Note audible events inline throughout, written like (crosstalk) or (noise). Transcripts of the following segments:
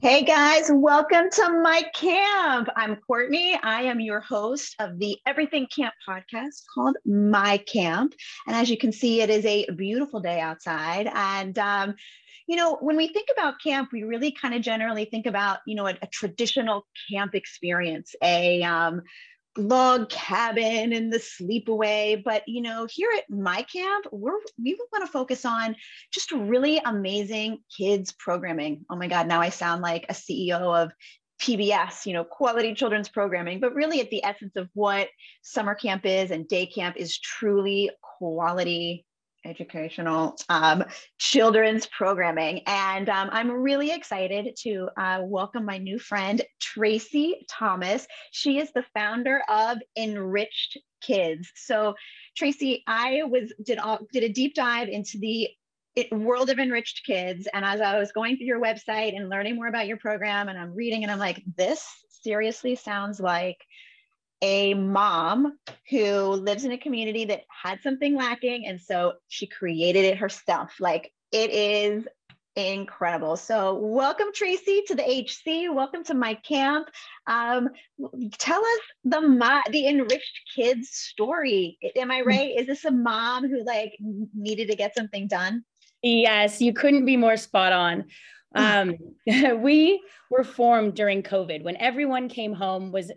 Hey guys, welcome to my camp. I'm Courtney. I am your host of the Everything Camp podcast called My Camp. And as you can see, it is a beautiful day outside. And, um, you know, when we think about camp, we really kind of generally think about, you know, a, a traditional camp experience, a, um, log cabin and the sleepaway but you know here at my camp we're we want to focus on just really amazing kids programming. Oh my god now i sound like a ceo of pbs you know quality children's programming but really at the essence of what summer camp is and day camp is truly quality educational um, children's programming. And um, I'm really excited to uh, welcome my new friend, Tracy Thomas. She is the founder of Enriched Kids. So, Tracy, I was did all, did a deep dive into the world of enriched kids and as i was going through your website and learning more about your program and i'm reading and i'm like this seriously sounds like a mom who lives in a community that had something lacking. And so she created it herself. Like it is incredible. So, welcome, Tracy, to the HC. Welcome to my camp. Um, tell us the the enriched kids story. Am I right? Is this a mom who like needed to get something done? Yes, you couldn't be more spot on. Um, (laughs) we were formed during COVID when everyone came home was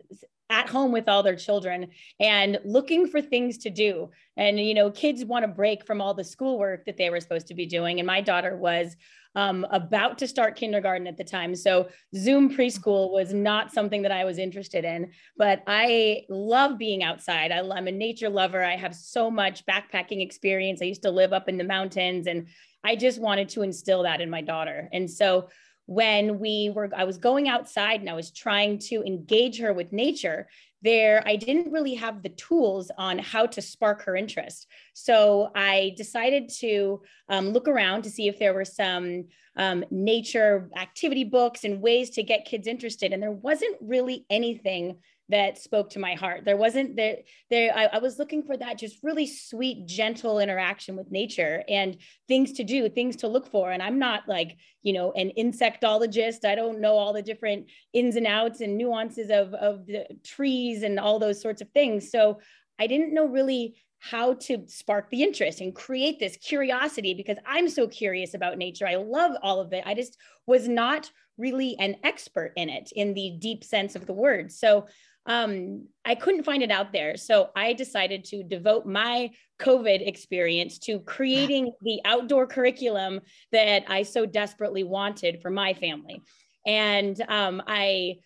at home with all their children and looking for things to do. And, you know, kids want a break from all the schoolwork that they were supposed to be doing. And my daughter was um, about to start kindergarten at the time. So Zoom preschool was not something that I was interested in, but I love being outside. I, I'm a nature lover. I have so much backpacking experience. I used to live up in the mountains and I just wanted to instill that in my daughter. And so when we were i was going outside and i was trying to engage her with nature there i didn't really have the tools on how to spark her interest. So i decided to um, look around to see if there were some um, nature activity books and ways to get kids interested. And there wasn't really anything that spoke to my heart. There wasn't there there I, I, was looking for that just really sweet, gentle interaction with nature and things to do, things to look for. And I'm not like, you know, an insectologist. I don't know all the different ins and outs and nuances of, of the trees and all those sorts of things. So I didn't know really how to spark the interest and create this curiosity because I'm so curious about nature. I love all of it. I just was not really an expert in it in the deep sense of the word. So um, I couldn't find it out there. So I decided to devote my COVID experience to creating (laughs) the outdoor curriculum that I so desperately wanted for my family. And um, I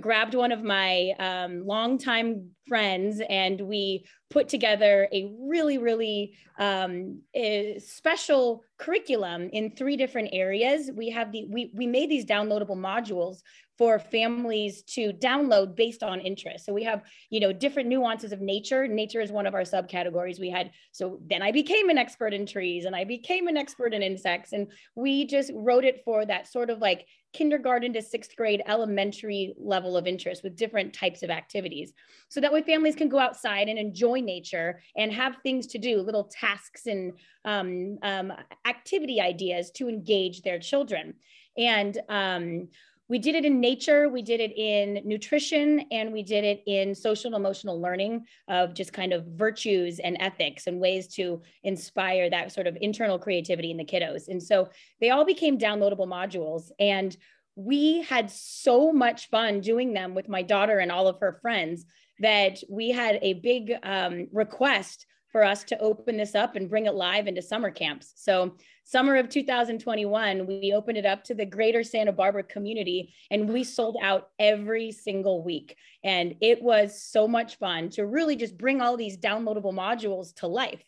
grabbed one of my um, longtime friends and we put together a really, really um, a special curriculum in three different areas. We have the we we made these downloadable modules for families to download based on interest. So we have, you know, different nuances of nature. Nature is one of our subcategories. We had, so then I became an expert in trees and I became an expert in insects. And we just wrote it for that sort of like kindergarten to sixth grade elementary level of interest with different types of activities. So that way families can go outside and enjoy nature and have things to do, little tasks and um, um, activity ideas to engage their children. And um, we did it in nature, we did it in nutrition, and we did it in social and emotional learning of just kind of virtues and ethics and ways to inspire that sort of internal creativity in the kiddos. And so they all became downloadable modules. And we had so much fun doing them with my daughter and all of her friends that we had a big um, request for us to open this up and bring it live into summer camps. So summer of 2021, we opened it up to the greater Santa Barbara community and we sold out every single week. And it was so much fun to really just bring all these downloadable modules to life.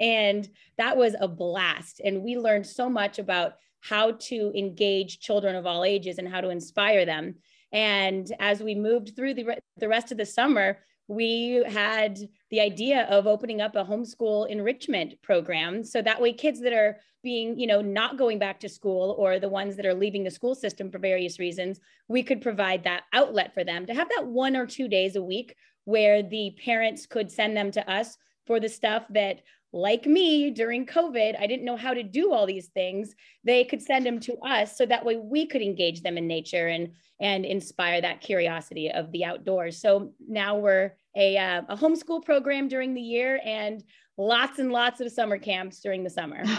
And that was a blast. And we learned so much about how to engage children of all ages and how to inspire them. And as we moved through the, the rest of the summer, we had the idea of opening up a homeschool enrichment program so that way kids that are being you know not going back to school or the ones that are leaving the school system for various reasons we could provide that outlet for them to have that one or two days a week where the parents could send them to us for the stuff that like me during COVID, I didn't know how to do all these things. They could send them to us so that way we could engage them in nature and and inspire that curiosity of the outdoors. So now we're a, uh, a homeschool program during the year and lots and lots of summer camps during the summer. (sighs)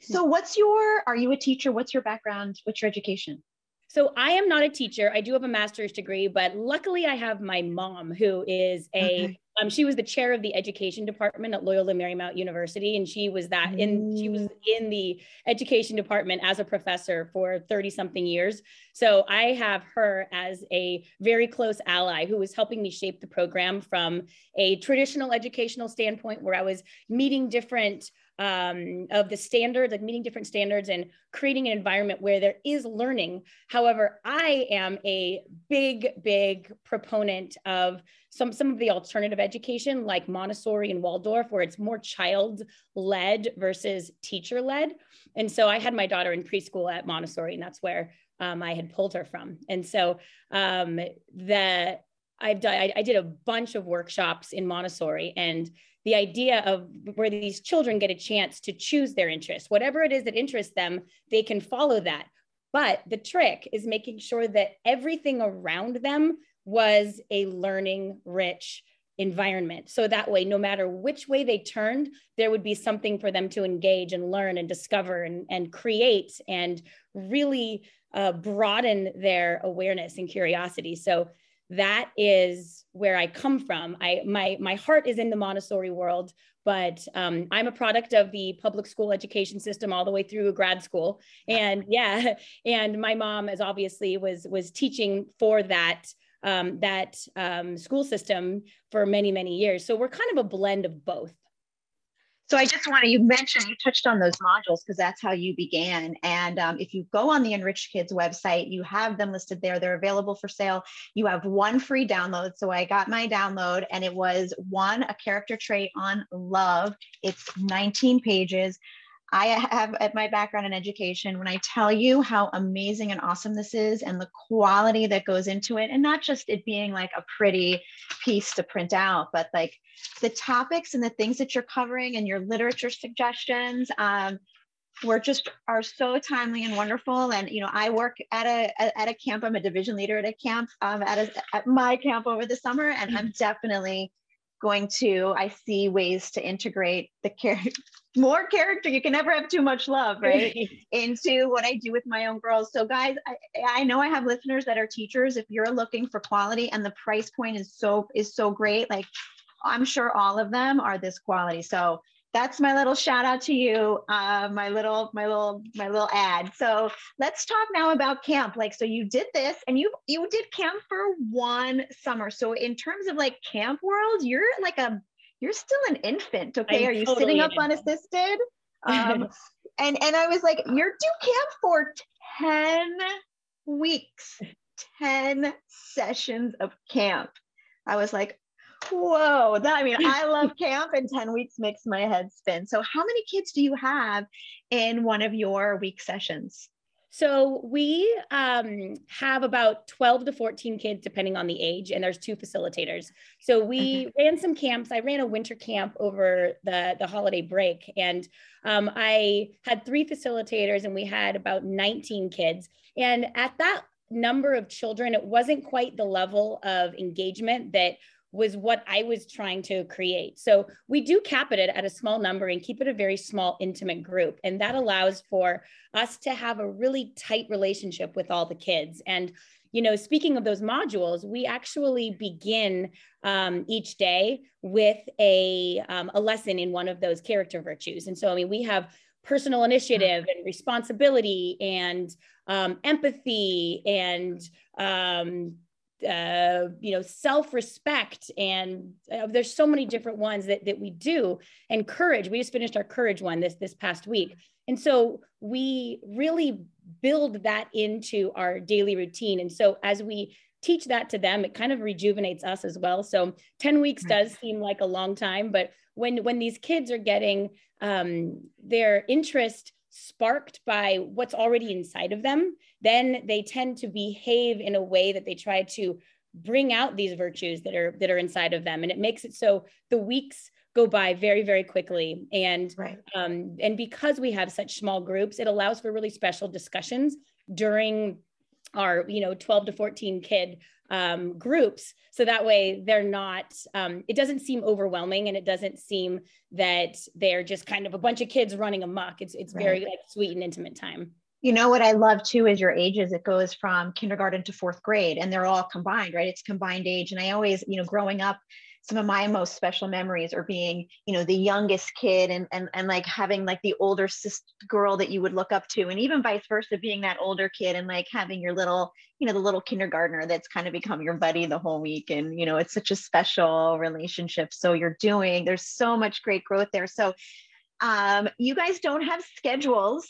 So what's your are you a teacher? What's your background? What's your education? So I am not a teacher. I do have a master's degree, but luckily I have my mom who is a okay. Um, she was the chair of the education department at Loyola Marymount University and she was that in she was in the education department as a professor for 30 something years. So I have her as a very close ally who was helping me shape the program from a traditional educational standpoint where I was meeting different um, of the standards, like meeting different standards and creating an environment where there is learning. However, I am a big, big proponent of some, some of the alternative education like Montessori and Waldorf, where it's more child led versus teacher led. And so I had my daughter in preschool at Montessori, and that's where um, I had pulled her from. And so um, the I've done, I, I did a bunch of workshops in Montessori and the idea of where these children get a chance to choose their interests, whatever it is that interests them, they can follow that. But the trick is making sure that everything around them was a learning rich environment. So that way, no matter which way they turned, there would be something for them to engage and learn and discover and, and create and really uh, broaden their awareness and curiosity. So that is where I come from. I my my heart is in the Montessori world, but um, I'm a product of the public school education system all the way through grad school. And (laughs) yeah, and my mom is obviously was was teaching for that um, that um, school system for many many years. So we're kind of a blend of both. So I just want to, you mentioned, you touched on those modules because that's how you began. And um, if you go on the Enriched Kids website, you have them listed there. They're available for sale. You have one free download. So I got my download and it was one, a character trait on love. It's 19 pages. I have at my background in education, when I tell you how amazing and awesome this is and the quality that goes into it, and not just it being like a pretty piece to print out, but like the topics and the things that you're covering and your literature suggestions um, were just are so timely and wonderful. And you know, I work at a at a camp. I'm a division leader at a camp um, at a, at my camp over the summer, and I'm definitely going to i see ways to integrate the character (laughs) more character. You can never have too much love (laughs) right into what i do with my own girls. So guys I, I know i have listeners that are teachers. If you're looking for quality and the price point is so is so great like i'm sure all of them are this quality. So that's my little shout out to you uh, my little my little my little ad. So let's talk now about camp. Like so you did this and you you did camp for one summer. So in terms of like camp world you're like a you're still an infant okay? I'm are you totally sitting up unassisted (laughs) um, and and i was like you're due camp for 10 weeks 10 sessions of camp. I was like Whoa, that I mean, (laughs) I love camp and 10 weeks makes my head spin. So, how many kids do you have in one of your week sessions? So we um, have about 12 to 14 kids, depending on the age, and there's two facilitators. So we ran some camps. I ran a winter camp over the, the holiday break, and um, I had three facilitators, and we had about 19 kids. And at that number of children, it wasn't quite the level of engagement that was what I was trying to create. So we do cap it at a small number and keep it a very small, intimate group. And that allows for us to have a really tight relationship with all the kids. And, you know, speaking of those modules, we actually begin um, each day with a, um, a lesson in one of those character virtues. And so, I mean, we have personal initiative and responsibility and um, empathy and um, uh, you know, self-respect, and uh, there's so many different ones that that we do. And courage. We just finished our courage one this this past week, and so we really build that into our daily routine. And so as we teach that to them, it kind of rejuvenates us as well. So 10 weeks does seem like a long time, but when when these kids are getting um, their interest sparked by what's already inside of them, then they tend to behave in a way that they try to bring out these virtues that are that are inside of them, and it makes it so the weeks go by very very quickly and Right. um, and because we have such small groups it allows for really special discussions during our you know 12 to 14 kid um, groups so that way they're not um, it doesn't seem overwhelming and it doesn't seem that they're just kind of a bunch of kids running amok it's it's very like sweet and intimate time You know what I love too is your ages. It goes from kindergarten to fourth grade, and they're all combined, right? It's combined age. And I always, you know, growing up, some of my most special memories are being, you know, the youngest kid and and and like having like the older sis girl that you would look up to, and even vice versa, being that older kid and like having your little, you know, the little kindergartner that's kind of become your buddy the whole week. And you know, it's such a special relationship. So you're doing. There's so much great growth there. So um, you guys don't have schedules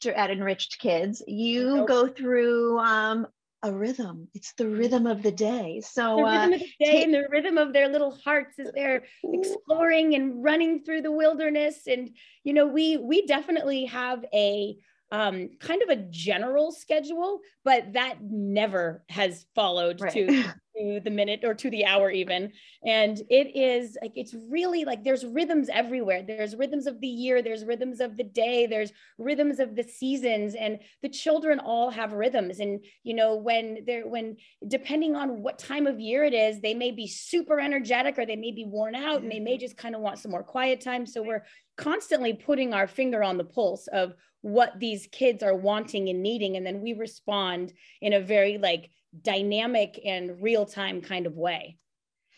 to- at Enriched Kids. You Nope. go through um, a rhythm. It's the rhythm of the day. So the uh, rhythm of the day and the rhythm of their little hearts as they're exploring and running through the wilderness and you know we we definitely have a um, kind of a general schedule but that never has followed Right. to, (laughs) to the minute or to the hour even. And it is like it's really like there's rhythms everywhere. There's rhythms of the year there's rhythms of the day there's rhythms of the seasons and the children all have rhythms. And you know when they're when depending on what time of year it is, they may be super energetic or they may be worn out and they may just kind of want some more quiet time. So we're constantly putting our finger on the pulse of what these kids are wanting and needing. And then we respond in a very like dynamic and real time kind of way.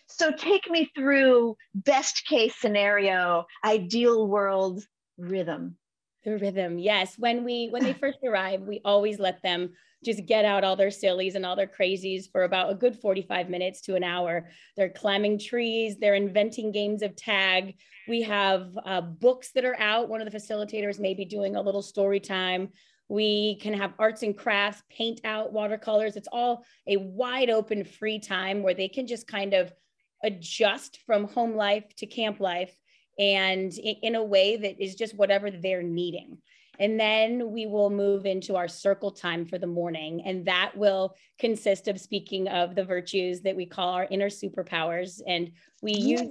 so take me through best case scenario, ideal world rhythm. The rhythm, yes. When we when they (laughs) first arrive, we always let them just get out all their sillies and all their crazies for about a good 45 minutes to an hour. They're climbing trees, they're inventing games of tag. We have uh, books that are out. One of the facilitators may be doing a little story time. We can have arts and crafts, paint out watercolors. It's all a wide open free time where they can just kind of adjust from home life to camp life and in a way that is just whatever they're needing. And then we will move into our circle time for the morning. And that will consist of speaking of the virtues that we call our inner superpowers. And we use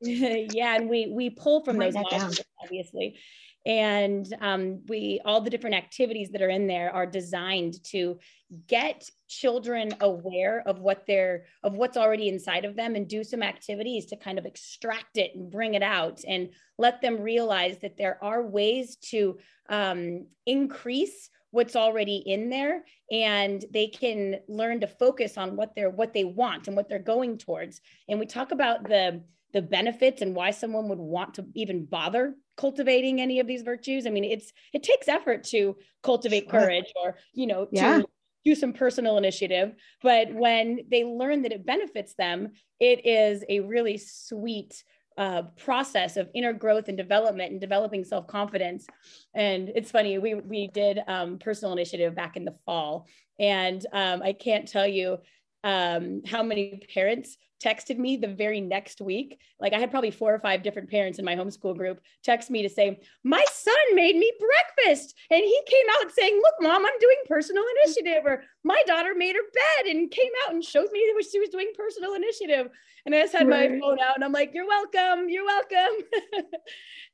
(laughs) yeah, and we we pull from Write those modules, obviously. And um, we all the different activities that are in there are designed to get children aware of what they're of what's already inside of them and do some activities to kind of extract it and bring it out and let them realize that there are ways to um, increase what's already in there and they can learn to focus on what they're what they want and what they're going towards. And we talk about the the benefits and why someone would want to even bother cultivating any of these virtues. I mean it's it takes effort to cultivate courage or you know Yeah. to do some personal initiative. But when they learn that it benefits them it is a really sweet uh, process of inner growth and development and developing self-confidence. And it's funny we we did um, personal initiative back in the fall. And um, i can't tell you um, how many parents texted me the very next week. Like I had probably four or five different parents in my homeschool group text me to say, my son made me breakfast. And he came out saying, look, mom, I'm doing personal initiative. Or my daughter made her bed and came out and showed me that she was doing personal initiative. And I just had my phone out and I'm like, you're welcome. You're welcome. (laughs)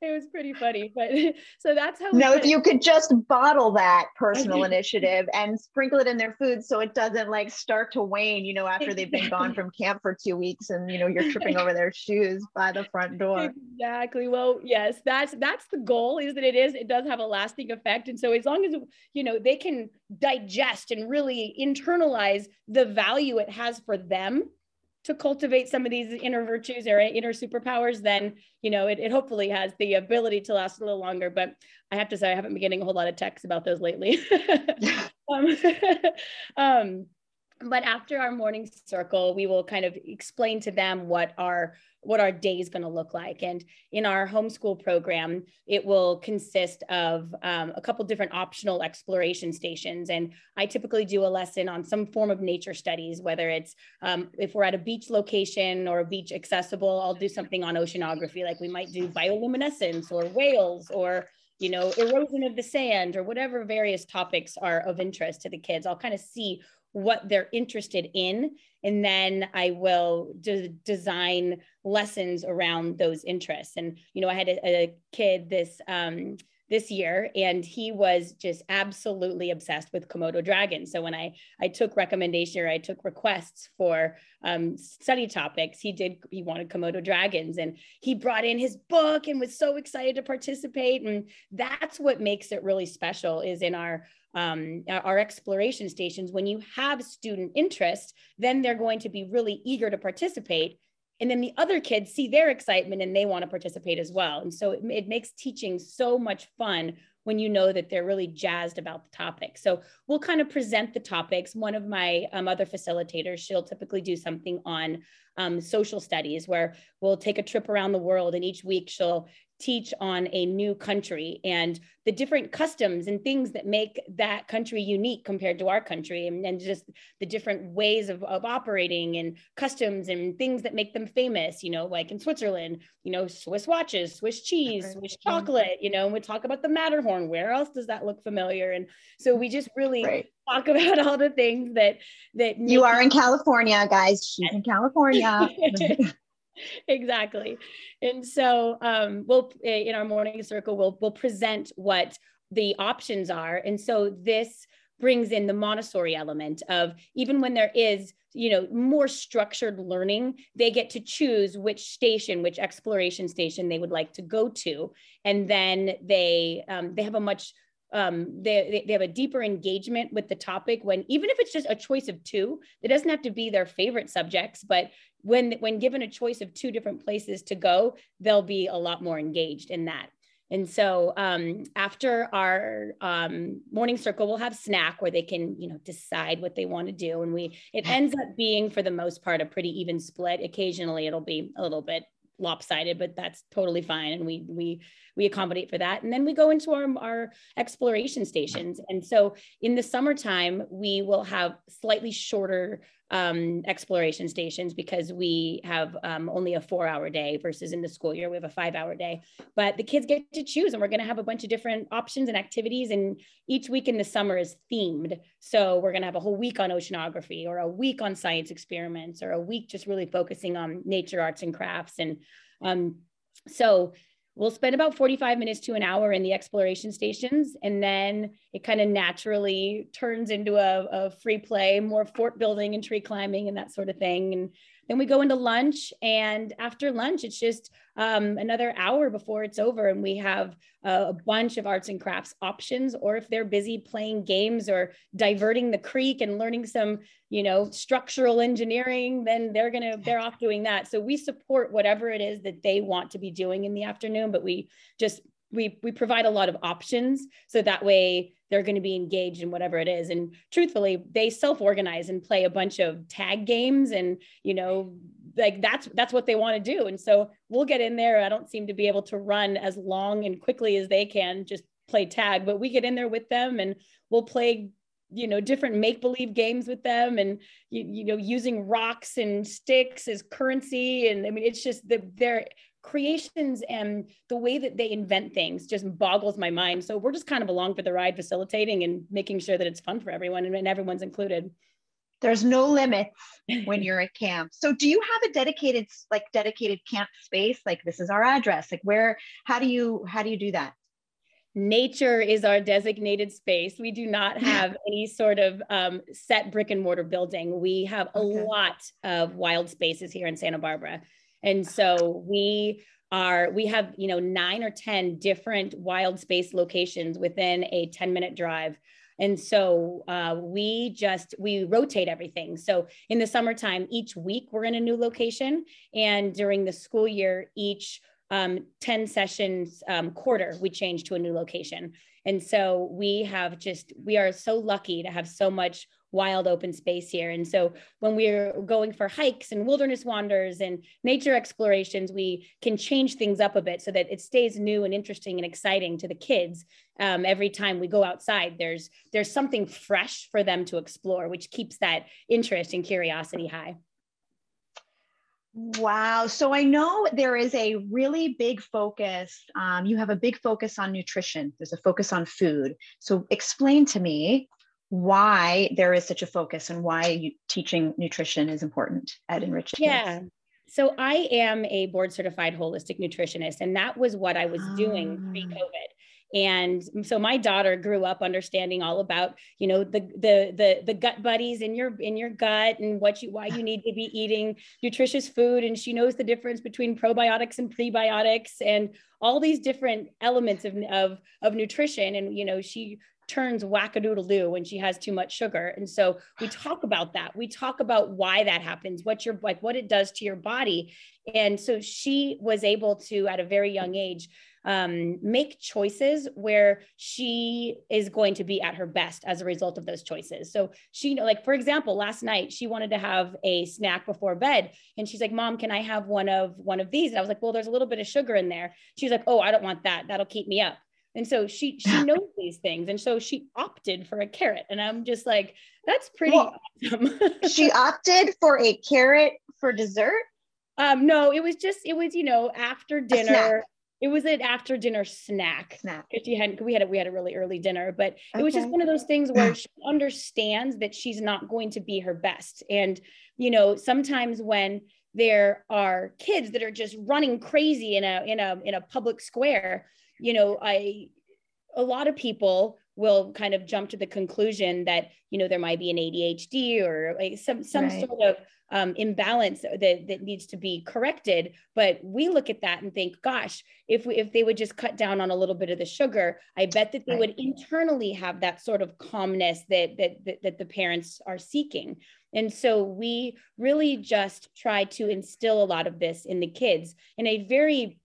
it was pretty funny. But (laughs) so that's how No, if you could just bottle that personal (laughs) initiative and sprinkle it in their food so it doesn't like start to wane, you know, after they've been gone from camp for two weeks and you know you're tripping over their shoes by the front door. Exactly. Well, yes, that's that's the goal is that it is it does have a lasting effect and so as long as you know they can digest and really internalize the value it has for them to cultivate some of these inner virtues or inner superpowers then you know it, it hopefully has the ability to last a little longer. But i have to say i haven't been getting a whole lot of texts about those lately. (laughs) Um, (laughs) um, but after our morning circle we will kind of explain to them what our what our day is going to look like. And in our homeschool program it will consist of um, a couple different optional exploration stations. And i typically do a lesson on some form of nature studies whether it's um, if we're at a beach location or a beach accessible i'll do something on oceanography like we might do bioluminescence or whales or you know erosion of the sand or whatever various topics are of interest to the kids. I'll kind of see what they're interested in and then i will de- design lessons around those interests. And you know i had a, a kid this um, this year and he was just absolutely obsessed with komodo dragons so when i i took recommendation or i took requests for um, study topics he did he wanted komodo dragons. And he brought in his book and was so excited to participate. And that's what makes it really special is in our um, our exploration stations, when you have student interest, then they're going to be really eager to participate. And then the other kids see their excitement and they want to participate as well. And so it, it makes teaching so much fun when you know that they're really jazzed about the topic. So we'll kind of present the topics. One of my um, other facilitators, she'll typically do something on um, social studies where we'll take a trip around the world and each week she'll teach on a new country and the different customs and things that make that country unique compared to our country and, and just the different ways of, of operating and customs and things that make them famous you know like in switzerland you know swiss watches swiss cheese swiss mm-hmm. chocolate you know and we talk about the matterhorn. Where else does that look familiar? And so we just really right. talk about all the things that that you are in california guys. She's in california (laughs) (laughs) exactly. And so um, we'll in our morning circle we'll we'll present what the options are. And so this brings in the Montessori element of even when there is you know more structured learning they get to choose which station which exploration station they would like to go to and then they um, they have a much um, they, they have a deeper engagement with the topic when even if it's just a choice of two it doesn't have to be their favorite subjects but when when given a choice of two different places to go they'll be a lot more engaged in that and so um, after our um, morning circle, we'll have snack where they can, you know, decide what they want to do. And we, it ends up being for the most part a pretty even split. Occasionally, it'll be a little bit lopsided, but that's totally fine. And we we we accommodate for that. And then we go into our, our exploration stations. And so in the summertime, we will have slightly shorter um, exploration stations because we have um, only a four hour day versus in the school year, we have a five hour day. But the kids get to choose, and we're going to have a bunch of different options and activities. And each week in the summer is themed. So we're going to have a whole week on oceanography, or a week on science experiments, or a week just really focusing on nature, arts, and crafts. And um, so we'll spend about 45 minutes to an hour in the exploration stations and then it kind of naturally turns into a, a, free play more fort building and tree climbing and that sort of thing. And then we go into lunch and after lunch it's just um, another hour before it's over and we have a, a bunch of arts and crafts options or if they're busy playing games or diverting the creek and learning some you know structural engineering then they're gonna they're off doing that. So we support whatever it is that they want to be doing in the afternoon but we just we we provide a lot of options. So that way they're going to be engaged in whatever it is. And truthfully they self-organize and play a bunch of tag games and you know like that's that's what they want to do. And so we'll get in there. I don't seem to be able to run as long and quickly as they can just play tag but we get in there with them and we'll play you know different make believe games with them and you, you know using rocks and sticks as currency and i mean it's just that they're creations and the way that they invent things just boggles my mind. So we're just kind of along for the ride, facilitating and making sure that it's fun for everyone and, and everyone's included. There's no limits when (laughs) you're at camp. So do you have a dedicated like dedicated camp space? Like this is our address. Like where how do you how do you do that? Nature is our designated space. We do not have any sort of um, set brick and mortar building. We have a okay. lot of wild spaces here in Santa Barbara. And so we are, we have, you know, nine or 10 different wild space locations within a 10 minute drive. And so uh, we just, we rotate everything. So in the summertime, each week we're in a new location. And during the school year, each um, 10 sessions um, quarter, we change to a new location. And so we have just, we are so lucky to have so much wild open space here. And so when we're going for hikes and wilderness wanders and nature explorations, we can change things up a bit so that it stays new and interesting and exciting to the kids. Um, every time we go outside, there's there's something fresh for them to explore, which keeps that interest and curiosity high. Wow. So I know there is a really big focus. Um, you have a big focus on nutrition, there's a focus on food. So explain to me why there is such a focus and why you, teaching nutrition is important at Enriched Kids. Yeah. So I am a board certified holistic nutritionist, and that was what I was doing pre Ah. COVID. And so my daughter grew up understanding all about, you know, the the the the gut buddies in your in your gut and what you why you need to be eating nutritious food. And she knows the difference between probiotics and prebiotics and all these different elements of of, of nutrition. And you know, she turns wackadoodle doo when she has too much sugar. And so we (sighs) talk about that. We talk about why that happens, what your like what it does to your body. And so she was able to at a very young age um, make choices where she is going to be at her best as a result of those choices. So she, you know, like for example, last night she wanted to have a snack before bed, and she's like, "Mom, can I have one of one of these?" And I was like, "Well, there's a little bit of sugar in there." She's like, "Oh, I don't want that. That'll keep me up." And so she she (laughs) knows these things, and so she opted for a carrot, and I'm just like, "That's pretty Well, awesome." (laughs) she opted for a carrot for dessert. um, no, it was just it was you know after dinner. It was an after dinner snack. Snack. if she hadn't we had a we had a really early dinner but it was just one of those things (clears throat) where she understands that she's not going to be her best and you know sometimes when there are kids that are just running crazy in a in a in a public square you know i a lot of people will kind of jump to the conclusion that you know there might be an ADHD or like some some Right. sort of um, imbalance that that needs to be corrected. But we look at that and think, gosh, if we, if they would just cut down on a little bit of the sugar, I bet that they Right. would internally have that sort of calmness that that that, that the parents are seeking. And so we really just try to instill a lot of this in the kids in a very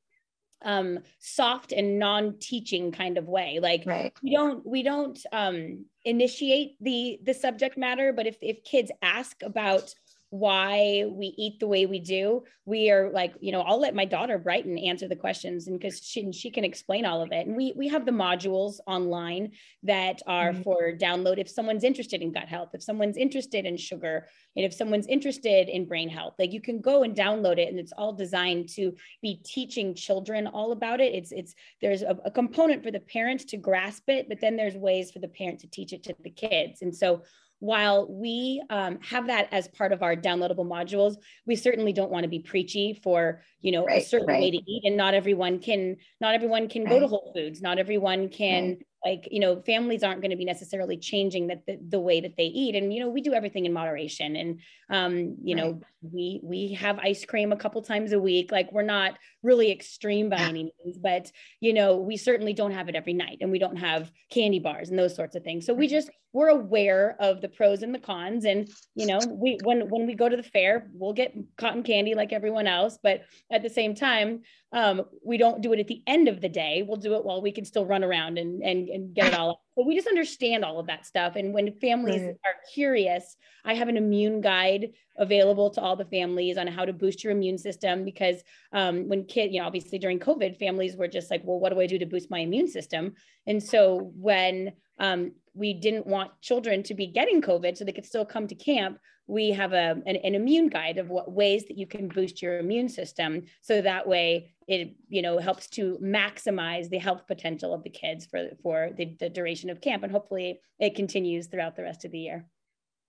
um soft and non-teaching kind of way like Right. we don't we don't um initiate the the subject matter but if if kids ask about why we eat the way we do we are like you know i'll let my daughter brighton answer the questions and because she, she can explain all of it. And we we have the modules online that are Mhm. for download if someone's interested in gut health if someone's interested in sugar and if someone's interested in brain health. Like you can go and download it and it's all designed to be teaching children all about it. It's it's there's a, a component for the parents to grasp it but then there's ways for the parent to teach it to the kids. And so while we um, have that as part of our downloadable modules we certainly don't want to be preachy for you know a Right, certain way to eat and not everyone can not everyone can go to whole foods. Not everyone can like you know families aren't going to be necessarily changing that the, the way that they eat and you know we do everything in moderation and um you know we we have ice cream a couple times a week like we're not really extreme by Yeah. any means but you know we certainly don't have it every night and we don't have candy bars and those sorts of things so we just we're aware of the pros and the cons and you know we when when we go to the fair we'll get cotton candy like everyone else but at the same time um, we don't do it at the end of the day we'll do it while we can still run around and and, and get it all out. but we just understand all of that stuff and when families Right. are curious i have an immune guide available to all the families on how to boost your immune system because um, when kid you know obviously during covid families were just like well what do i do to boost my immune system and so when um, we didn't want children to be getting covid so they could still come to camp we have a, an, an immune guide of what ways that you can boost your immune system. So that way it you know helps to maximize the health potential of the kids for for the, the duration of camp and hopefully it continues throughout the rest of the year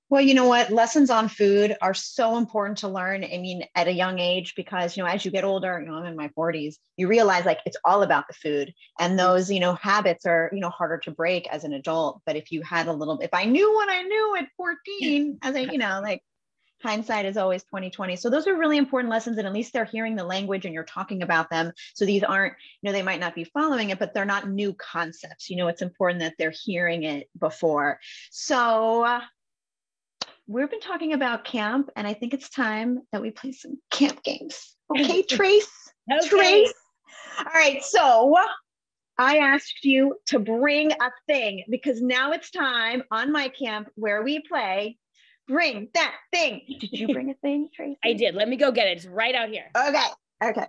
Well, you know what? Lessons on food are so important to learn. I mean, at a young age, because, you know, as you get older, you know, I'm in my 40s, you realize like it's all about the food. And those, you know, habits are, you know, harder to break as an adult. But if you had a little, if I knew what I knew at 14, as I, you know, like hindsight is always 2020. So those are really important lessons. And at least they're hearing the language and you're talking about them. So these aren't, you know, they might not be following it, but they're not new concepts. You know, it's important that they're hearing it before. So, uh, we've been talking about camp, and I think it's time that we play some camp games. (laughs) Okay, Trace? okay Trace? All right, so I asked you to bring a thing because now it's time on my camp where we play. Bring that thing. Did you bring a (laughs) thing, Tracy? I did. Let me go get it. It's right out here. Okay. Okay.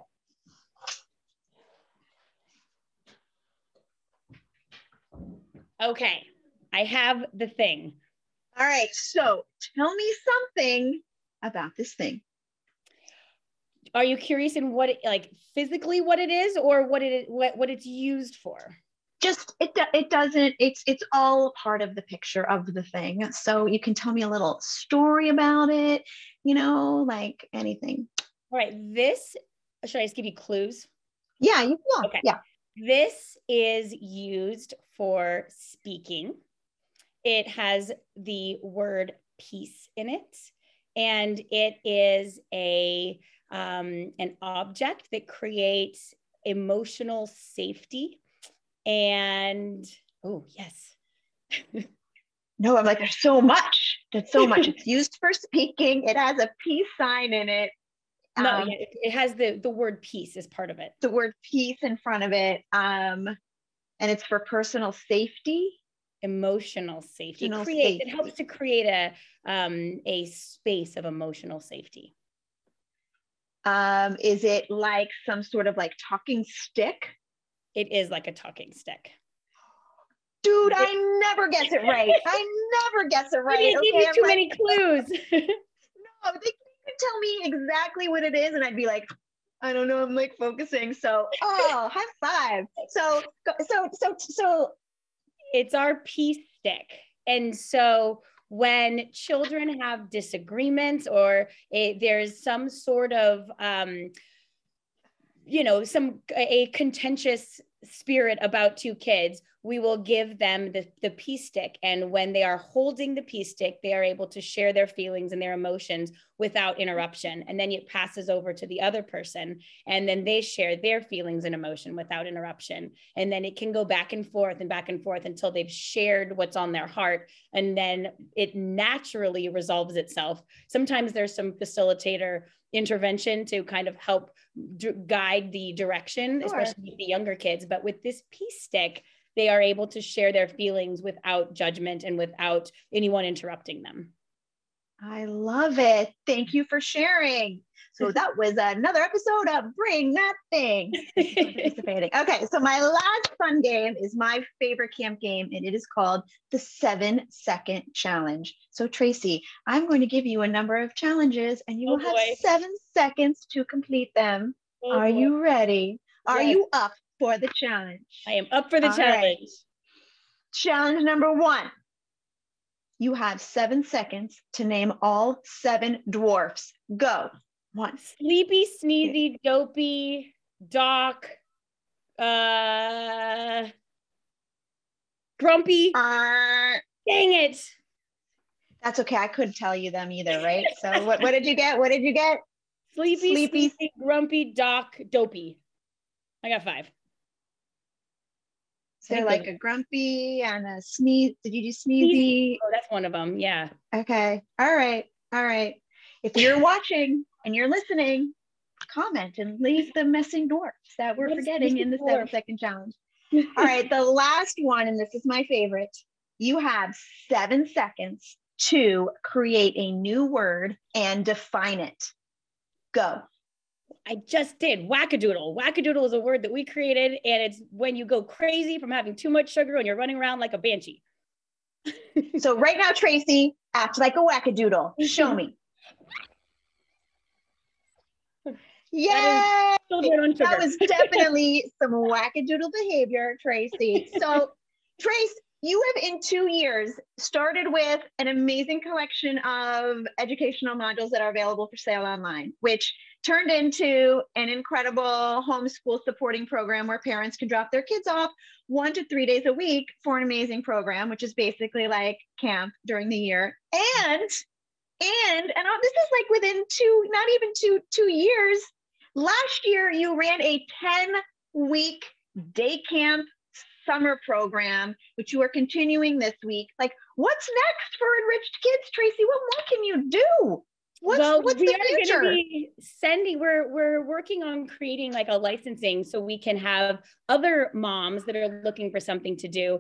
Okay. I have the thing. All right. So tell me something about this thing. Are you curious in what it like physically what it is or what it what what it's used for? Just it it doesn't it's it's all part of the picture of the thing. So you can tell me a little story about it, you know, like anything. All right. This should I just give you clues? Yeah, you yeah, Okay. yeah. This is used for speaking. It has the word peace in it, and it is a um, an object that creates emotional safety. And oh yes, (laughs) No, I'm like, there's so much. There's so much. It's used for speaking. It has a peace sign in it. no, Um, it, it has the the word peace as part of it. the word peace in front of it. Um, and it's for personal safety. Emotional safety. Emotional Create, It helps to create a um, a space of emotional safety. Um, is it like some sort of like talking stick? It is like a talking stick. Dude, I never guess it right. (laughs) I never guess it right. Didn't give Okay, you too like, many clues. (laughs) no, they could tell me exactly what it is, and I'd be like, I don't know. I'm like focusing. So, oh, high five. So, so, so, so, it's our peace stick. And so when children have disagreements or it, there's some sort of, um, you know, some a contentious spirit about two kids, we will give them the, the peace stick. And when they are holding the peace stick, they are able to share their feelings and their emotions without interruption. And then it passes over to the other person. And then they share their feelings and emotion without interruption. And then it can go back and forth and back and forth until they've shared what's on their heart. And then it naturally resolves itself. Sometimes there's some facilitator intervention to kind of help d- guide the direction, Sure. especially with the younger kids. But with this peace stick, they are able to share their feelings without judgment and without anyone interrupting them. I love it. Thank you for sharing. So (laughs) that was another episode of Bring That Thing. (laughs) participating. Okay, so my last fun game is my favorite camp game, and it is called the seven second challenge. So, Tracy, I'm going to give you a number of challenges, and you Oh, will have seven seconds to complete them. Oh, Are boy. you ready? Are Yes. you up for the challenge? I am up for the All challenge. right. Challenge number one. You have seven seconds to name all seven dwarfs. Go. One. Sleepy, sneezy, dopey, doc, uh, grumpy. Uh, Dang it. that's okay. I couldn't tell you them either, right? So what, what did you get? What did you get? Sleepy, Sleepy. sleepy, grumpy, doc, dopey. I got five. So like a grumpy and a sneeze. Did you do sneezy? Oh, that's one of them. Yeah. Okay. All right. All right. If you're watching and you're listening, comment and leave the missing dwarfs that we're What's forgetting in the dwarf? second challenge. (laughs) All right. The last one, and this is my favorite. You have seven seconds to create a new word and define it. Go. I just did wackadoodle. Wackadoodle is a word that we created, and it's when you go crazy from having too much sugar and you're running around like a banshee. (laughs) So right now, Tracy, act like a wackadoodle. Show me. (laughs) Yay! Sugar. That was definitely some wackadoodle behavior, Tracy. (laughs) So, Trace, you have in two years started with an amazing collection of educational modules that are available for sale online, which turned into an incredible homeschool supporting program where parents can drop their kids off one to three days a week for an amazing program, which is basically like camp during the year. And and and this is like within two, not even two two years. Last year, you ran a 10 week day camp summer program, which you are continuing this week. Like, what's next for Enriched Kids, Tracy? What more can you do? What's, well, what's we are going to be sending. We're we're working on creating like a licensing so we can have other moms that are looking for something to do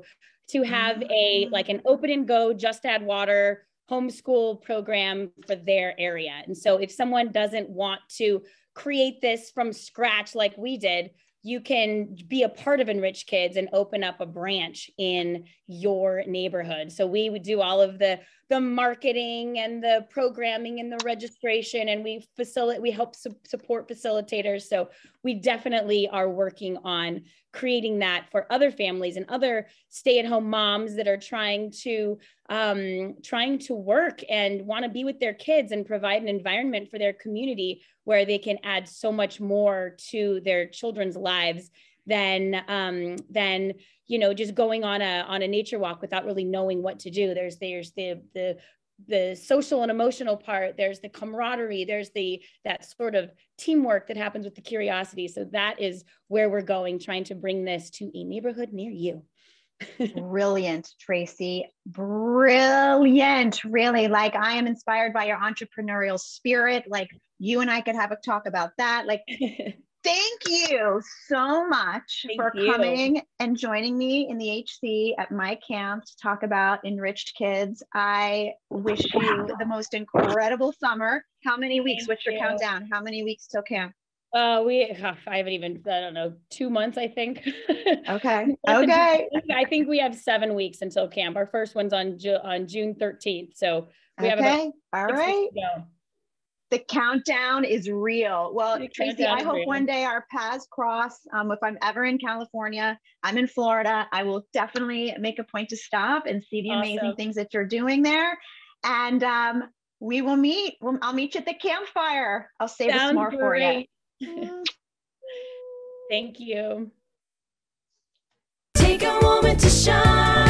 to have a mm. like an open and go, just add water homeschool program for their area. And so if someone doesn't want to create this from scratch like we did, you can be a part of Enriched Kids and open up a branch in your neighborhood. So we would do all of the the marketing and the programming and the registration, and we facilitate we help su- support facilitators. So we definitely are working on creating that for other families and other stay-at-home moms that are trying to um, trying to work and want to be with their kids and provide an environment for their community where they can add so much more to their children's lives than um, than you know just going on a on a nature walk without really knowing what to do. There's there's the the the social and emotional part there's the camaraderie there's the that sort of teamwork that happens with the curiosity so that is where we're going trying to bring this to a neighborhood near you (laughs) Brilliant, Tracy. Brilliant. Really. Like, I am inspired by your entrepreneurial spirit. Like, you and I could have a talk about that. Like, (laughs) thank you so much Thank for you. coming and joining me in the HC at my camp to talk about Enriched Kids. I wish you the most incredible summer. How many weeks? Thank What's your you. countdown? How many weeks till camp? uh we i haven't even i don't know two months i think (laughs) Okay. (laughs) Less than two Okay. i think we have seven weeks until camp our first one's on Ju- on june 13th so we have about Okay. All right. Weeks to go. the countdown is real. Well, The Tracy, I hope real. one day our paths cross. Um, if I'm ever in California, I'm in Florida. I will definitely make a point to stop and see the amazing things that you're doing there. And um, we will meet. I'll meet you at the campfire. I'll save a Sounds s'more for you. Thank you. Take a moment to shine.